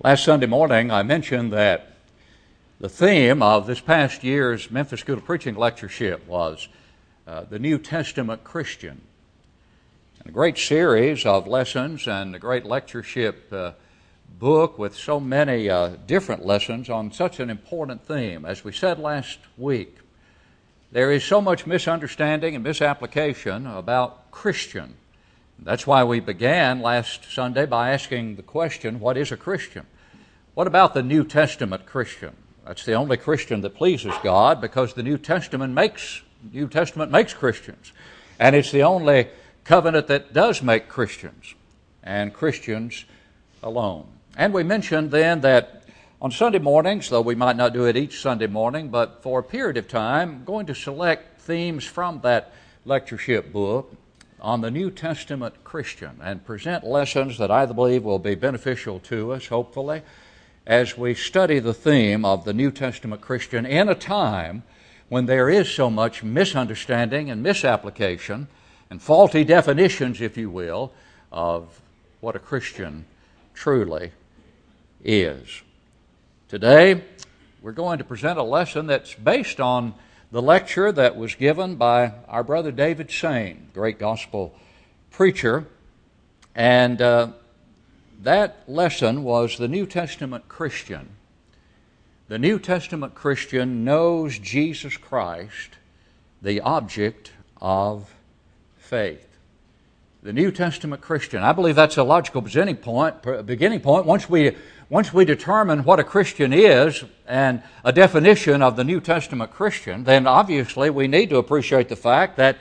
Last Sunday morning, I mentioned that the theme of this past year's Memphis School of Preaching lectureship was uh, the New Testament Christian. And a great series of lessons and a great lectureship uh, book with so many uh, different lessons on such an important theme. As we said last week, there is so much misunderstanding and misapplication about Christian. That's why we began last Sunday by asking the question what is a Christian? What about the New Testament Christian? That's the only Christian that pleases God because the New Testament makes New Testament makes Christians. And it's the only covenant that does make Christians and Christians alone. And we mentioned then that on Sunday mornings, though we might not do it each Sunday morning, but for a period of time, I'm going to select themes from that lectureship book on the New Testament Christian and present lessons that I believe will be beneficial to us, hopefully, as we study the theme of the New Testament Christian in a time when there is so much misunderstanding and misapplication and faulty definitions, if you will, of what a Christian truly is. Today, we're going to present a lesson that's based on the lecture that was given by our brother David Sain, great gospel preacher. And uh, that lesson was the New Testament Christian. The New Testament Christian knows Jesus Christ, the object of faith. The New Testament Christian. I believe that's a logical beginning point. Beginning point. Once we once we determine what a Christian is and a definition of the New Testament Christian, then obviously we need to appreciate the fact that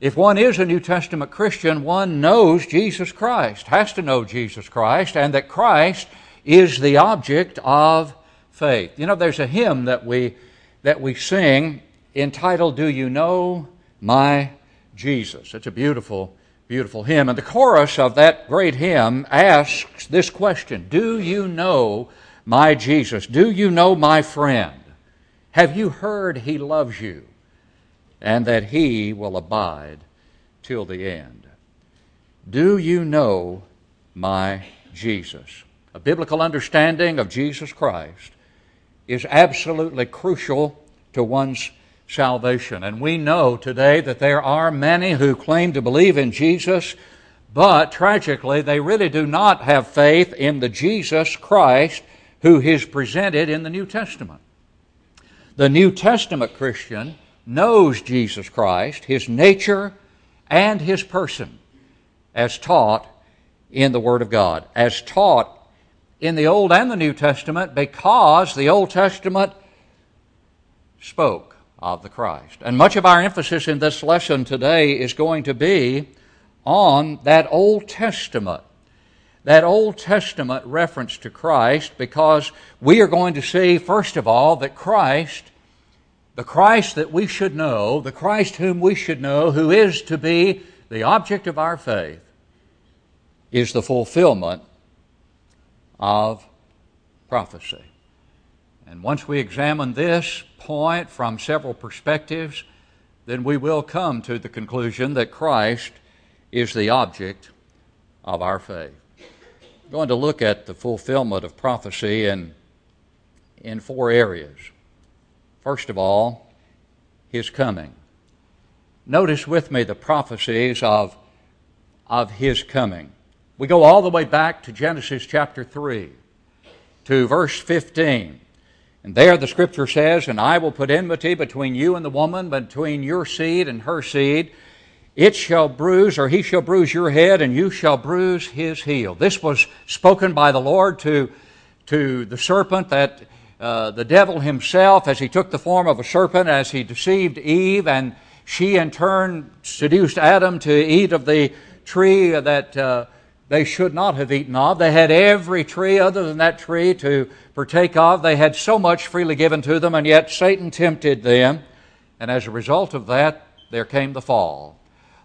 if one is a New Testament Christian, one knows Jesus Christ, has to know Jesus Christ, and that Christ is the object of faith. You know, there's a hymn that we, that we sing entitled, Do You Know My Jesus? It's a beautiful beautiful hymn. And the chorus of that great hymn asks this question Do you know my Jesus? Do you know my friend? Have you heard he loves you and that he will abide till the end? Do you know my Jesus? A biblical understanding of Jesus Christ is absolutely crucial to one's salvation. And we know today that there are many who claim to believe in Jesus, but tragically, they really do not have faith in the Jesus Christ who is presented in the New Testament. The New Testament Christian knows Jesus Christ, his nature, and his person, as taught in the Word of God, as taught in the Old and the New Testament, because the Old Testament spoke of the Christ. And much of our emphasis in this lesson today is going to be on that Old Testament. That Old Testament reference to Christ, because we are going to see, first of all, that Christ, the Christ that we should know, the Christ whom we should know, who is to be the object of our faith, is the fulfillment of prophecy. And once we examine this point from several perspectives, then we will come to the conclusion that Christ is the object of our faith. I'm going to look at the fulfillment of prophecy in, in four areas. First of all, his coming. Notice with me the prophecies of, of his coming. We go all the way back to Genesis chapter 3, to verse 15. And there the scripture says, And I will put enmity between you and the woman, between your seed and her seed. It shall bruise, or he shall bruise your head, and you shall bruise his heel. This was spoken by the Lord to, to the serpent that uh, the devil himself, as he took the form of a serpent, as he deceived Eve, and she in turn seduced Adam to eat of the tree that uh, they should not have eaten of. They had every tree other than that tree to partake of. They had so much freely given to them, and yet Satan tempted them. And as a result of that, there came the fall.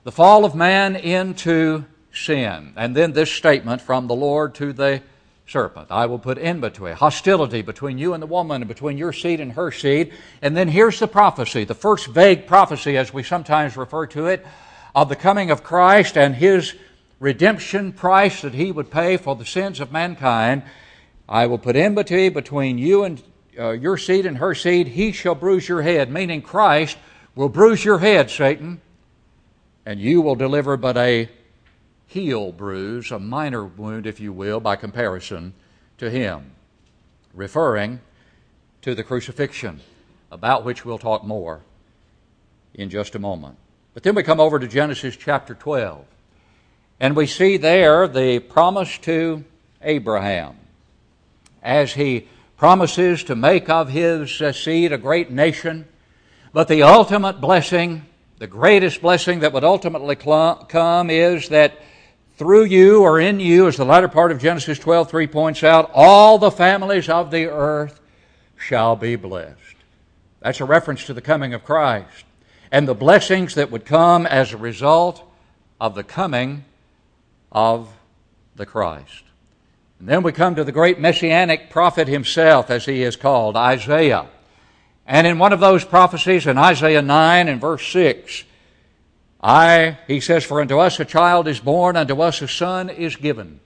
The fall of man into sin. And then this statement from the Lord to the serpent I will put enmity, hostility between you and the woman, and between your seed and her seed. And then here's the prophecy, the first vague prophecy, as we sometimes refer to it, of the coming of Christ and his redemption price that he would pay for the sins of mankind. I will put enmity between you and uh, your seed and her seed. He shall bruise your head, meaning Christ will bruise your head, Satan, and you will deliver but a heel bruise, a minor wound, if you will, by comparison to him, referring to the crucifixion, about which we'll talk more in just a moment. But then we come over to Genesis chapter 12, and we see there the promise to Abraham as he promises to make of his uh, seed a great nation. But the ultimate blessing, the greatest blessing that would ultimately come is that through you or in you, as the latter part of Genesis 12 3 points out, all the families of the earth shall be blessed. That's a reference to the coming of Christ and the blessings that would come as a result of the coming of the Christ. And then we come to the great messianic prophet himself, as he is called, Isaiah. And in one of those prophecies, in Isaiah 9 and verse 6, I, he says, For unto us a child is born, unto us a son is given.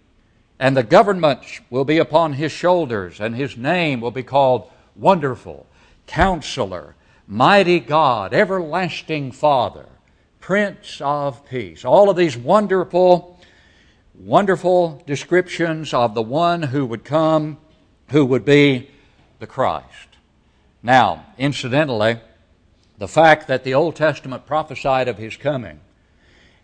And the government will be upon his shoulders, and his name will be called Wonderful, Counselor, Mighty God, Everlasting Father, Prince of Peace. All of these wonderful, wonderful descriptions of the one who would come, who would be the Christ. Now, incidentally, the fact that the Old Testament prophesied of his coming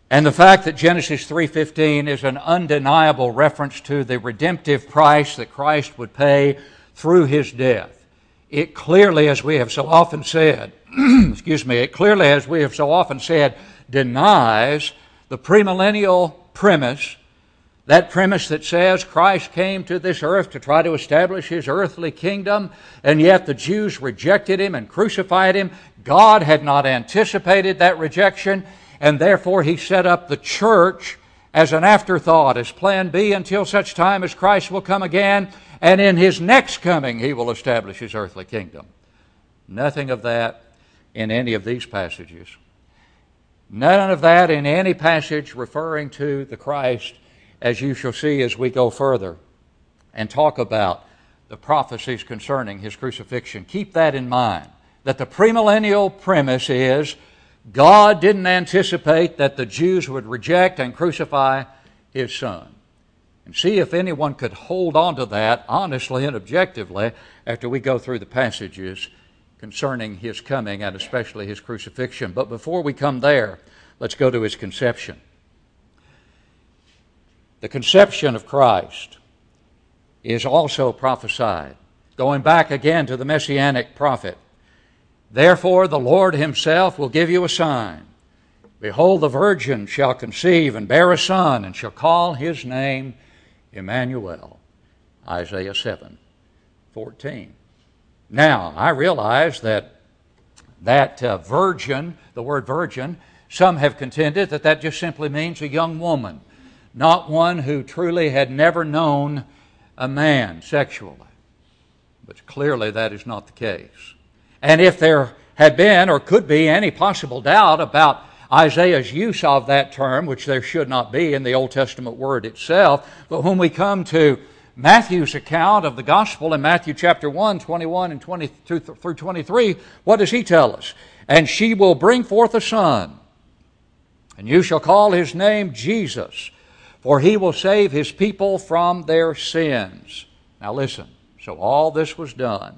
and the fact that Genesis 3:15 is an undeniable reference to the redemptive price that Christ would pay through his death. It clearly as we have so often said, excuse me, it clearly as we have so often said denies the premillennial premise that premise that says Christ came to this earth to try to establish his earthly kingdom, and yet the Jews rejected him and crucified him. God had not anticipated that rejection, and therefore he set up the church as an afterthought, as plan B until such time as Christ will come again, and in his next coming he will establish his earthly kingdom. Nothing of that in any of these passages. None of that in any passage referring to the Christ as you shall see as we go further and talk about the prophecies concerning his crucifixion. Keep that in mind. That the premillennial premise is God didn't anticipate that the Jews would reject and crucify his son. And see if anyone could hold on to that honestly and objectively after we go through the passages concerning his coming and especially his crucifixion. But before we come there, let's go to his conception the conception of Christ is also prophesied. Going back again to the messianic prophet. Therefore, the Lord himself will give you a sign. Behold, the virgin shall conceive and bear a son, and shall call his name Emmanuel. Isaiah 7 14. Now, I realize that that uh, virgin, the word virgin, some have contended that that just simply means a young woman not one who truly had never known a man sexually. But clearly that is not the case. And if there had been or could be any possible doubt about Isaiah's use of that term, which there should not be in the Old Testament word itself, but when we come to Matthew's account of the gospel in Matthew chapter 1, 21 and 22 through 23, what does he tell us? And she will bring forth a son, and you shall call his name Jesus for he will save his people from their sins. Now listen, so all this was done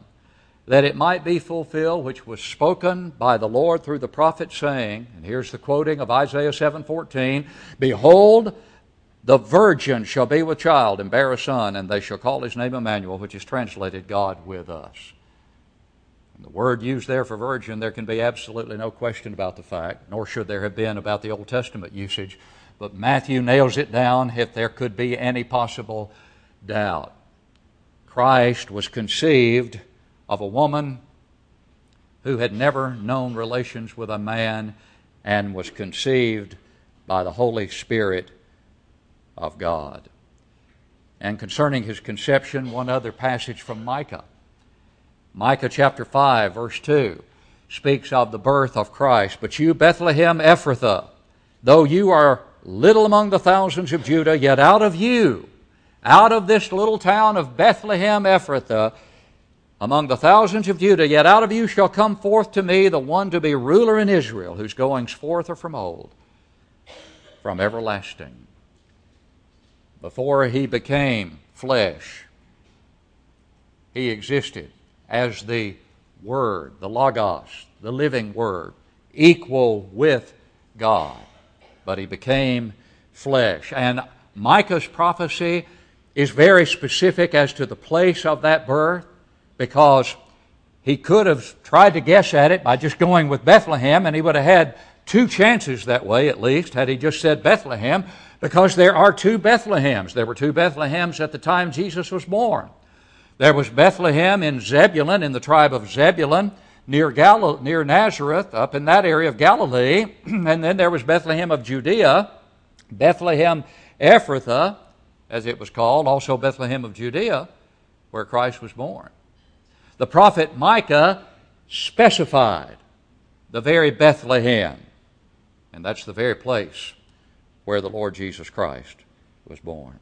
that it might be fulfilled which was spoken by the Lord through the prophet saying, and here's the quoting of Isaiah 7:14, behold the virgin shall be with child and bear a son and they shall call his name Emmanuel which is translated God with us. And the word used there for virgin there can be absolutely no question about the fact, nor should there have been about the Old Testament usage but Matthew nails it down if there could be any possible doubt. Christ was conceived of a woman who had never known relations with a man and was conceived by the Holy Spirit of God. And concerning his conception, one other passage from Micah. Micah chapter 5, verse 2 speaks of the birth of Christ. But you, Bethlehem Ephrathah, though you are little among the thousands of Judah, yet out of you, out of this little town of Bethlehem Ephrathah, among the thousands of Judah, yet out of you shall come forth to me the one to be ruler in Israel, whose goings forth are from old, from everlasting. Before he became flesh, he existed as the Word, the Logos, the living Word, equal with God. But he became flesh. And Micah's prophecy is very specific as to the place of that birth because he could have tried to guess at it by just going with Bethlehem, and he would have had two chances that way at least had he just said Bethlehem, because there are two Bethlehems. There were two Bethlehems at the time Jesus was born. There was Bethlehem in Zebulun, in the tribe of Zebulun, near, Gal- near Nazareth, up in that area of Galilee. and then there was Bethlehem of Judea, Bethlehem Ephrathah, as it was called, also Bethlehem of Judea, where Christ was born. The prophet Micah specified the very Bethlehem, and that's the very place where the Lord Jesus Christ was born.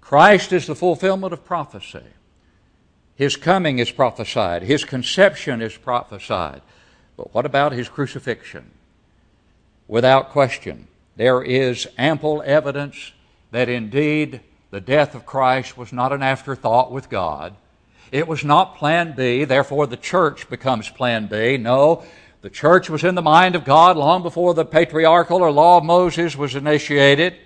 Christ is the fulfillment of prophecy. His coming is prophesied, his conception is prophesied. But what about his crucifixion? Without question, there is ample evidence that indeed the death of Christ was not an afterthought with God. It was not plan B, therefore the church becomes plan B. No, the church was in the mind of God long before the patriarchal or law of Moses was initiated.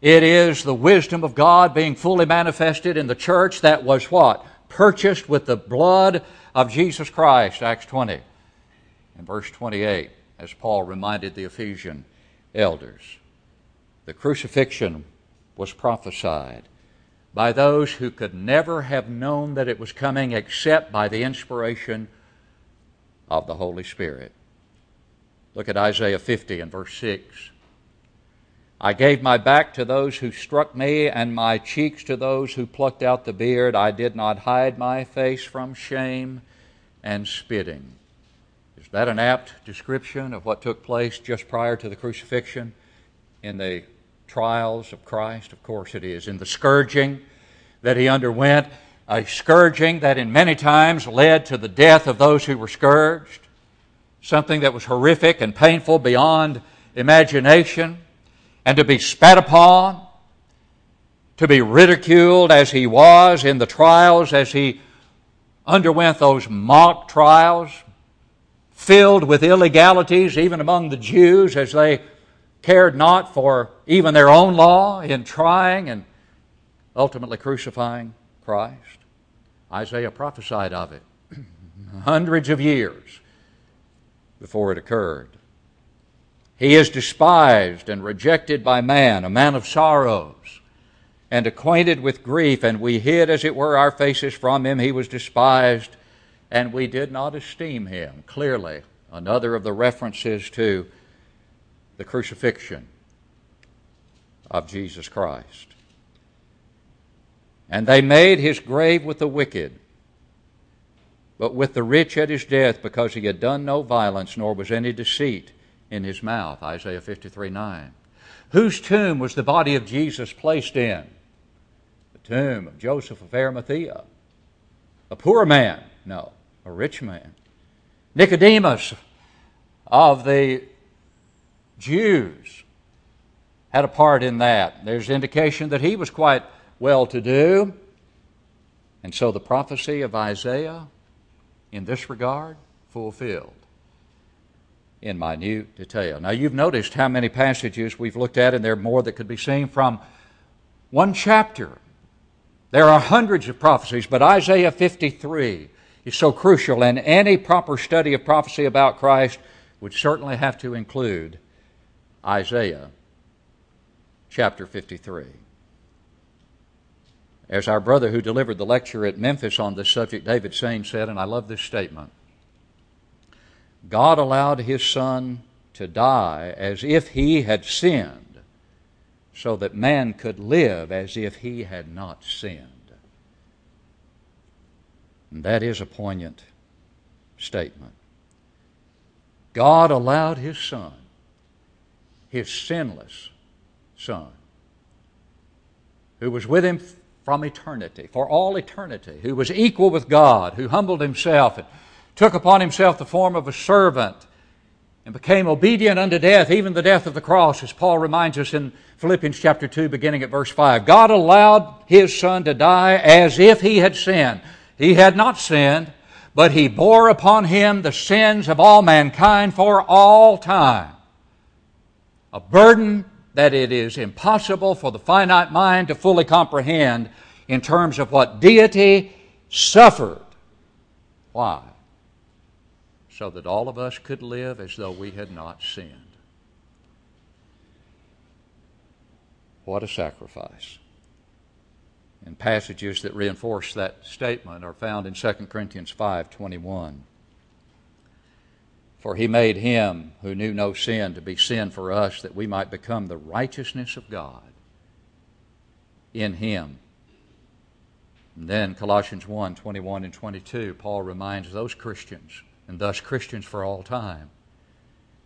It is the wisdom of God being fully manifested in the church that was what? Purchased with the blood of Jesus Christ, Acts 20 and verse 28, as Paul reminded the Ephesian elders. The crucifixion was prophesied by those who could never have known that it was coming except by the inspiration of the Holy Spirit. Look at Isaiah 50 and verse 6. I gave my back to those who struck me, and my cheeks to those who plucked out the beard. I did not hide my face from shame and spitting. Is that an apt description of what took place just prior to the crucifixion in the trials of Christ? Of course it is. In the scourging that he underwent, a scourging that in many times led to the death of those who were scourged, something that was horrific and painful beyond imagination and to be spat upon, to be ridiculed as he was in the trials, as he underwent those mock trials, filled with illegalities, even among the Jews, as they cared not for even their own law in trying and ultimately crucifying Christ. Isaiah prophesied of it hundreds of years before it occurred. He is despised and rejected by man, a man of sorrows, and acquainted with grief, and we hid, as it were, our faces from him. He was despised, and we did not esteem him. Clearly, another of the references to the crucifixion of Jesus Christ. And they made his grave with the wicked, but with the rich at his death, because he had done no violence, nor was any deceit in his mouth, Isaiah 53 9. Whose tomb was the body of Jesus placed in? The tomb of Joseph of Arimathea. A poor man? No, a rich man. Nicodemus of the Jews had a part in that. There's indication that he was quite well to do. And so the prophecy of Isaiah in this regard fulfilled in minute detail. Now, you've noticed how many passages we've looked at, and there are more that could be seen from one chapter. There are hundreds of prophecies, but Isaiah 53 is so crucial, and any proper study of prophecy about Christ would certainly have to include Isaiah chapter 53. As our brother who delivered the lecture at Memphis on this subject, David Sain, said, and I love this statement God allowed his son to die as if he had sinned, so that man could live as if he had not sinned. And that is a poignant statement. God allowed his son, his sinless son, who was with him from eternity, for all eternity, who was equal with God, who humbled himself and took upon himself the form of a servant and became obedient unto death, even the death of the cross, as Paul reminds us in Philippians chapter 2, beginning at verse 5. God allowed his son to die as if he had sinned. He had not sinned, but he bore upon him the sins of all mankind for all time. A burden that it is impossible for the finite mind to fully comprehend in terms of what deity suffered. Why? So that all of us could live as though we had not sinned. What a sacrifice. And passages that reinforce that statement are found in 2 Corinthians 5:21. For he made him who knew no sin to be sin for us, that we might become the righteousness of God in him. And then Colossians 1 21 and 22, Paul reminds those Christians, and thus Christians for all time.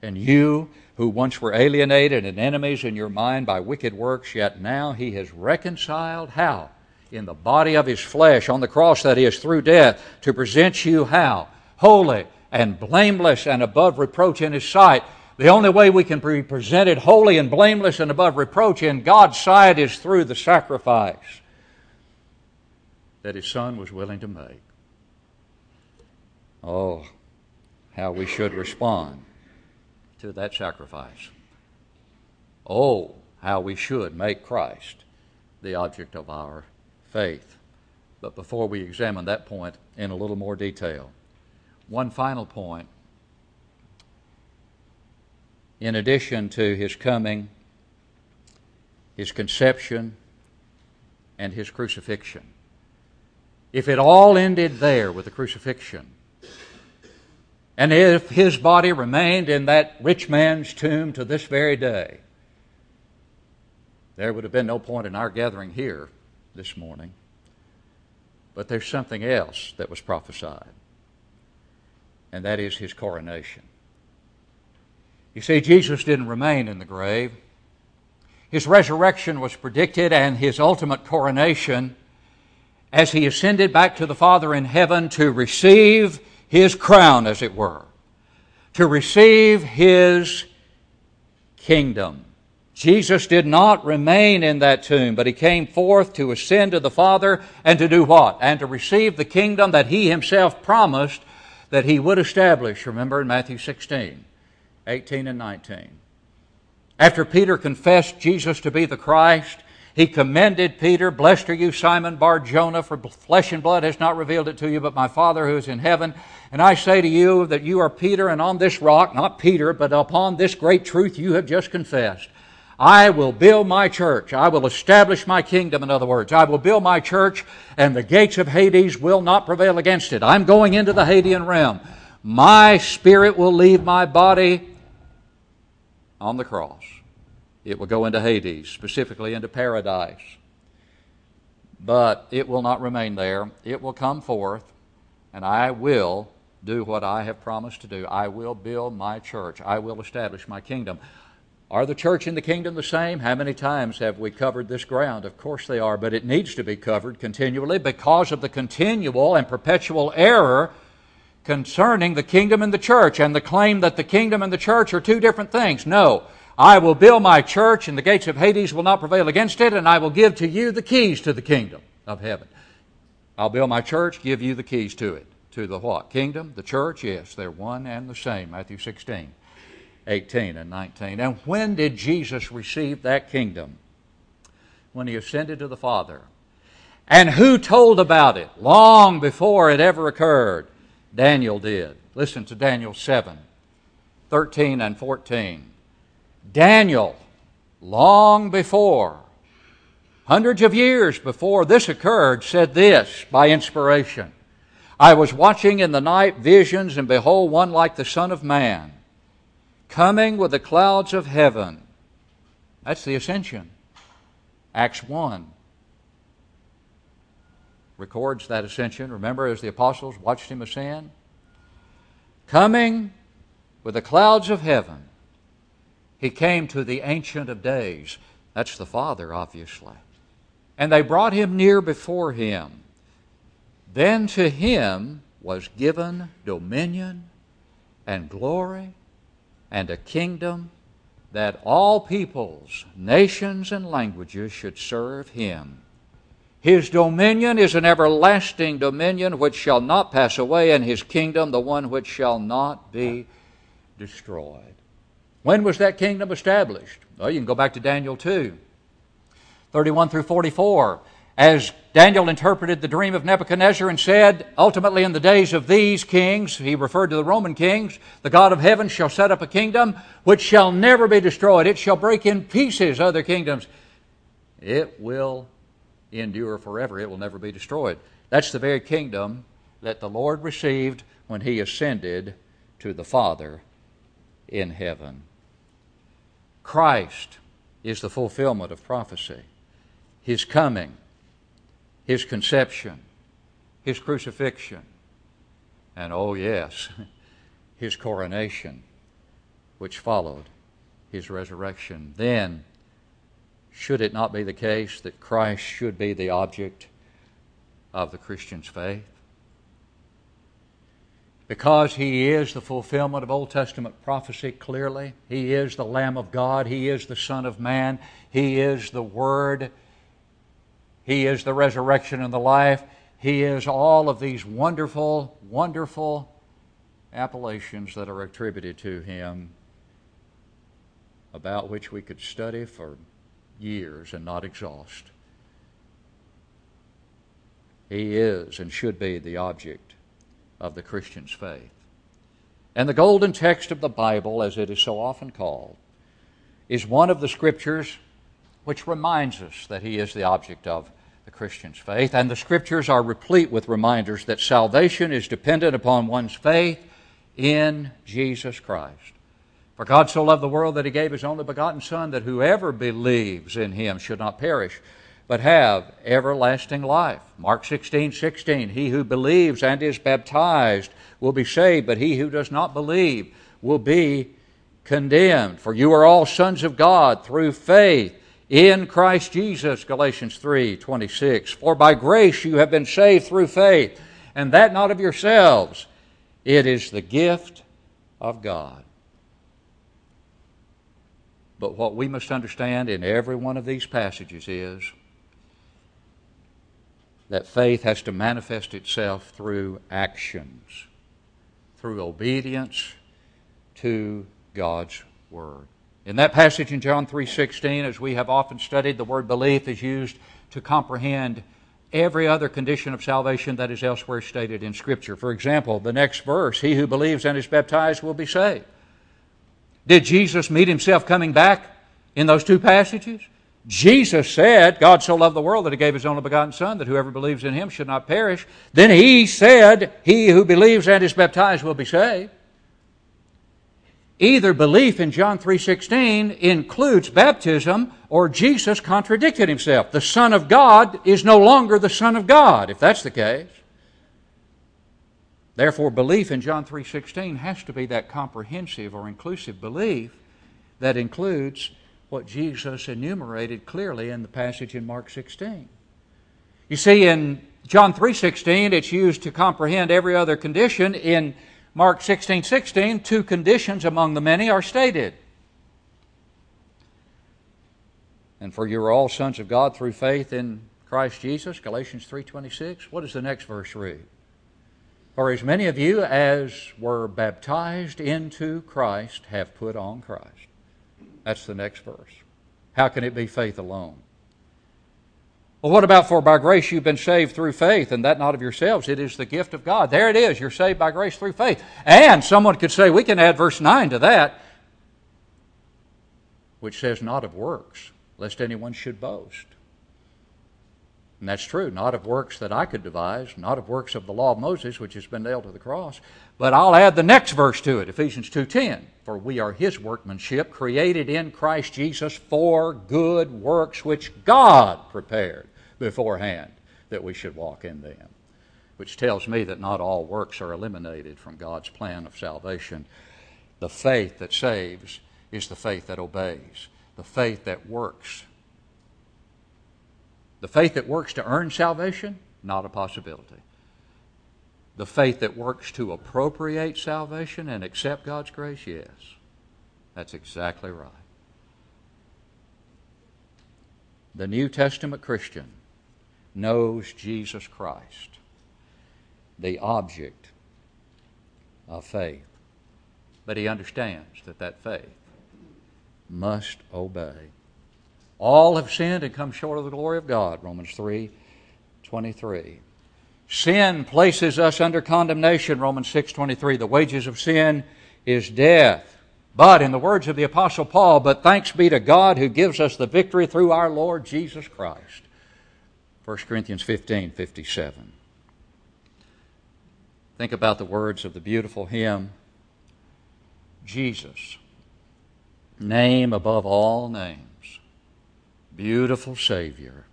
And you, who once were alienated and enemies in your mind by wicked works, yet now he has reconciled how? In the body of his flesh, on the cross, that is, through death, to present you how? Holy and blameless and above reproach in His sight. The only way we can be presented holy and blameless and above reproach in God's sight is through the sacrifice that His Son was willing to make. Oh, how we should respond to that sacrifice. Oh, how we should make Christ the object of our faith. But before we examine that point in a little more detail, one final point. In addition to his coming, his conception, and his crucifixion. If it all ended there with the crucifixion, and if his body remained in that rich man's tomb to this very day, there would have been no point in our gathering here this morning. But there's something else that was prophesied and that is his coronation. You see, Jesus didn't remain in the grave. His resurrection was predicted, and his ultimate coronation as he ascended back to the Father in heaven to receive his crown, as it were, to receive his kingdom. Jesus did not remain in that tomb, but he came forth to ascend to the Father and to do what? And to receive the kingdom that he himself promised that he would establish, remember in Matthew 16, 18 and 19. After Peter confessed Jesus to be the Christ, he commended Peter, Blessed are you, Simon Bar Jonah, for flesh and blood has not revealed it to you, but my Father who is in heaven. And I say to you that you are Peter, and on this rock, not Peter, but upon this great truth you have just confessed, I will build my church. I will establish my kingdom, in other words. I will build my church, and the gates of Hades will not prevail against it. I'm going into the Hadean realm. My spirit will leave my body on the cross. It will go into Hades, specifically into paradise. But it will not remain there. It will come forth, and I will do what I have promised to do. I will build my church. I will establish my kingdom. Are the church and the kingdom the same? How many times have we covered this ground? Of course they are, but it needs to be covered continually because of the continual and perpetual error concerning the kingdom and the church and the claim that the kingdom and the church are two different things. No. I will build my church and the gates of Hades will not prevail against it and I will give to you the keys to the kingdom of heaven. I'll build my church, give you the keys to it. To the what? Kingdom? The church? Yes, they're one and the same. Matthew 16. 18 and 19. And when did Jesus receive that kingdom? When he ascended to the Father. And who told about it long before it ever occurred? Daniel did. Listen to Daniel 7 13 and 14. Daniel, long before, hundreds of years before this occurred, said this by inspiration I was watching in the night visions, and behold, one like the Son of Man coming with the clouds of heaven. That's the ascension. Acts 1 records that ascension. Remember, as the apostles watched him ascend? Coming with the clouds of heaven, he came to the Ancient of Days. That's the Father, obviously. And they brought him near before him. Then to him was given dominion and glory and a kingdom that all peoples, nations, and languages should serve him. His dominion is an everlasting dominion which shall not pass away, and his kingdom the one which shall not be destroyed. When was that kingdom established? Well, you can go back to Daniel 2, 31 through 44. As Daniel interpreted the dream of Nebuchadnezzar and said, ultimately in the days of these kings, he referred to the Roman kings, the God of heaven shall set up a kingdom which shall never be destroyed. It shall break in pieces other kingdoms. It will endure forever. It will never be destroyed. That's the very kingdom that the Lord received when he ascended to the Father in heaven. Christ is the fulfillment of prophecy. His coming his conception, his crucifixion, and oh, yes, his coronation, which followed his resurrection. Then, should it not be the case that Christ should be the object of the Christian's faith? Because he is the fulfillment of Old Testament prophecy clearly. He is the Lamb of God. He is the Son of Man. He is the Word he is the resurrection and the life. He is all of these wonderful, wonderful appellations that are attributed to him, about which we could study for years and not exhaust. He is and should be the object of the Christian's faith. And the golden text of the Bible, as it is so often called, is one of the scriptures which reminds us that He is the object of the Christian's faith. And the Scriptures are replete with reminders that salvation is dependent upon one's faith in Jesus Christ. For God so loved the world that He gave His only begotten Son, that whoever believes in Him should not perish, but have everlasting life. Mark 16, 16. He who believes and is baptized will be saved, but he who does not believe will be condemned. For you are all sons of God through faith in Christ Jesus, Galatians 3 26. For by grace you have been saved through faith, and that not of yourselves. It is the gift of God. But what we must understand in every one of these passages is that faith has to manifest itself through actions, through obedience to God's Word. In that passage in John 3:16, as we have often studied, the word belief is used to comprehend every other condition of salvation that is elsewhere stated in Scripture. For example, the next verse, he who believes and is baptized will be saved. Did Jesus meet himself coming back in those two passages? Jesus said, God so loved the world that he gave his only begotten Son, that whoever believes in him should not perish. Then he said, He who believes and is baptized will be saved either belief in John 3:16 includes baptism or Jesus contradicted himself. The Son of God is no longer the Son of God if that's the case. Therefore belief in John 3:16 has to be that comprehensive or inclusive belief that includes what Jesus enumerated clearly in the passage in Mark 16. You see in John 3:16 it's used to comprehend every other condition in Mark 16 16, two conditions among the many are stated. And for you are all sons of God through faith in Christ Jesus, Galatians 3:26. What does the next verse read? For as many of you as were baptized into Christ have put on Christ. That's the next verse. How can it be faith alone? Well, what about for by grace you've been saved through faith, and that not of yourselves? It is the gift of God. There it is. You're saved by grace through faith. And someone could say, we can add verse 9 to that, which says, not of works, lest anyone should boast. And that's true, not of works that I could devise, not of works of the law of Moses, which has been nailed to the cross. But I'll add the next verse to it, Ephesians 2.10. For we are his workmanship, created in Christ Jesus for good works which God prepared beforehand that we should walk in them, which tells me that not all works are eliminated from God's plan of salvation. The faith that saves is the faith that obeys, the faith that works The faith that works to earn salvation, not a possibility. The faith that works to appropriate salvation and accept God's grace, yes. That's exactly right. The New Testament Christian knows Jesus Christ, the object of faith. But he understands that that faith must obey. All have sinned and come short of the glory of God, Romans 3 23. Sin places us under condemnation, Romans 6 23. The wages of sin is death. But, in the words of the Apostle Paul, but thanks be to God who gives us the victory through our Lord Jesus Christ. 1 Corinthians 15 57. Think about the words of the beautiful hymn Jesus, name above all names, beautiful Savior,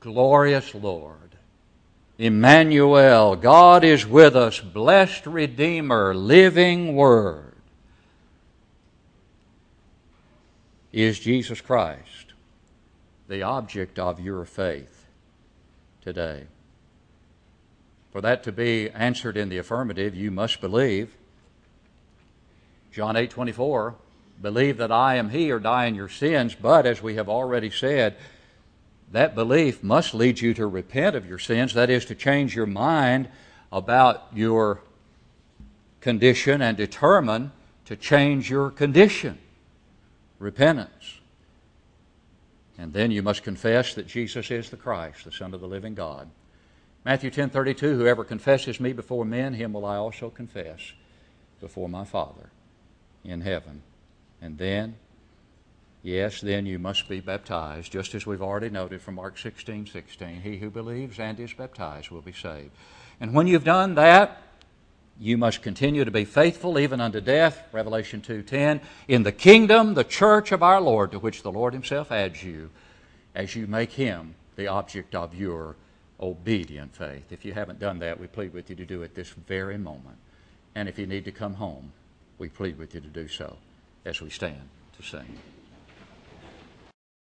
glorious Lord, Emmanuel, God is with us, blessed Redeemer, living Word. Is Jesus Christ the object of your faith today? For that to be answered in the affirmative, you must believe. John 8 24, believe that I am He or die in your sins. But as we have already said, that belief must lead you to repent of your sins, that is, to change your mind about your condition and determine to change your condition. Repentance. And then you must confess that Jesus is the Christ, the Son of the living God. Matthew 10:32 Whoever confesses me before men him will I also confess before my Father in heaven. And then yes, then you must be baptized just as we've already noted from Mark 16:16 He who believes and is baptized will be saved. And when you've done that, you must continue to be faithful even unto death, Revelation 2:10, in the kingdom, the church of our Lord to which the Lord himself adds you as you make him the object of your obedient faith. If you haven't done that, we plead with you to do it this very moment. And if you need to come home, we plead with you to do so as we stand to sing.